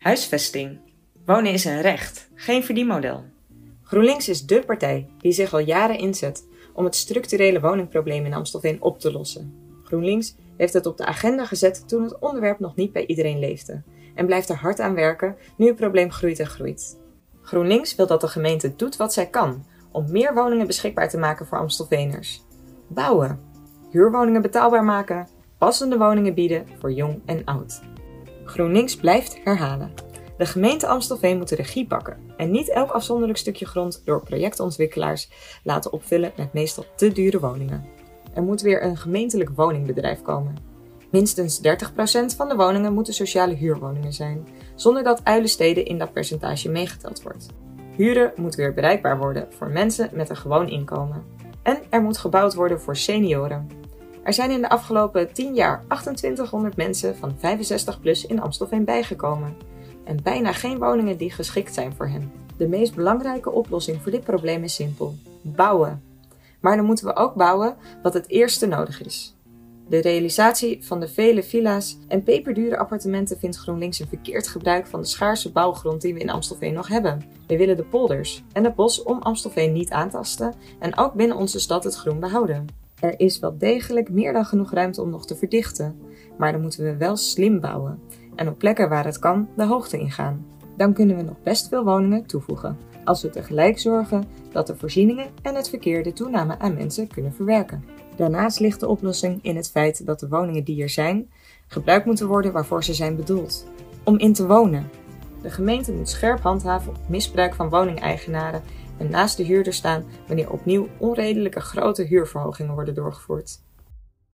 Huisvesting. Wonen is een recht, geen verdienmodel. GroenLinks is dé partij die zich al jaren inzet om het structurele woningprobleem in Amstelveen op te lossen. GroenLinks heeft het op de agenda gezet toen het onderwerp nog niet bij iedereen leefde en blijft er hard aan werken nu het probleem groeit en groeit. GroenLinks wil dat de gemeente doet wat zij kan om meer woningen beschikbaar te maken voor Amstelveeners. Bouwen, huurwoningen betaalbaar maken, passende woningen bieden voor jong en oud. GroenLinks blijft herhalen. De gemeente Amstelveen moet de regie pakken en niet elk afzonderlijk stukje grond door projectontwikkelaars laten opvullen met meestal te dure woningen. Er moet weer een gemeentelijk woningbedrijf komen. Minstens 30% van de woningen moeten sociale huurwoningen zijn, zonder dat uilensteden in dat percentage meegeteld wordt. Huren moet weer bereikbaar worden voor mensen met een gewoon inkomen. En er moet gebouwd worden voor senioren. Er zijn in de afgelopen 10 jaar 2800 mensen van 65 plus in Amstelveen bijgekomen. En bijna geen woningen die geschikt zijn voor hen. De meest belangrijke oplossing voor dit probleem is simpel: bouwen. Maar dan moeten we ook bouwen wat het eerste nodig is. De realisatie van de vele villa's en peperdure appartementen vindt GroenLinks een verkeerd gebruik van de schaarse bouwgrond die we in Amstelveen nog hebben. We willen de polders en het bos om Amstelveen niet aantasten en ook binnen onze stad het groen behouden. Er is wel degelijk meer dan genoeg ruimte om nog te verdichten, maar dan moeten we wel slim bouwen en op plekken waar het kan de hoogte ingaan. Dan kunnen we nog best veel woningen toevoegen, als we tegelijk zorgen dat de voorzieningen en het verkeer de toename aan mensen kunnen verwerken. Daarnaast ligt de oplossing in het feit dat de woningen die er zijn gebruikt moeten worden waarvoor ze zijn bedoeld: om in te wonen. De gemeente moet scherp handhaven op misbruik van woningeigenaren en naast de huurder staan wanneer opnieuw onredelijke grote huurverhogingen worden doorgevoerd.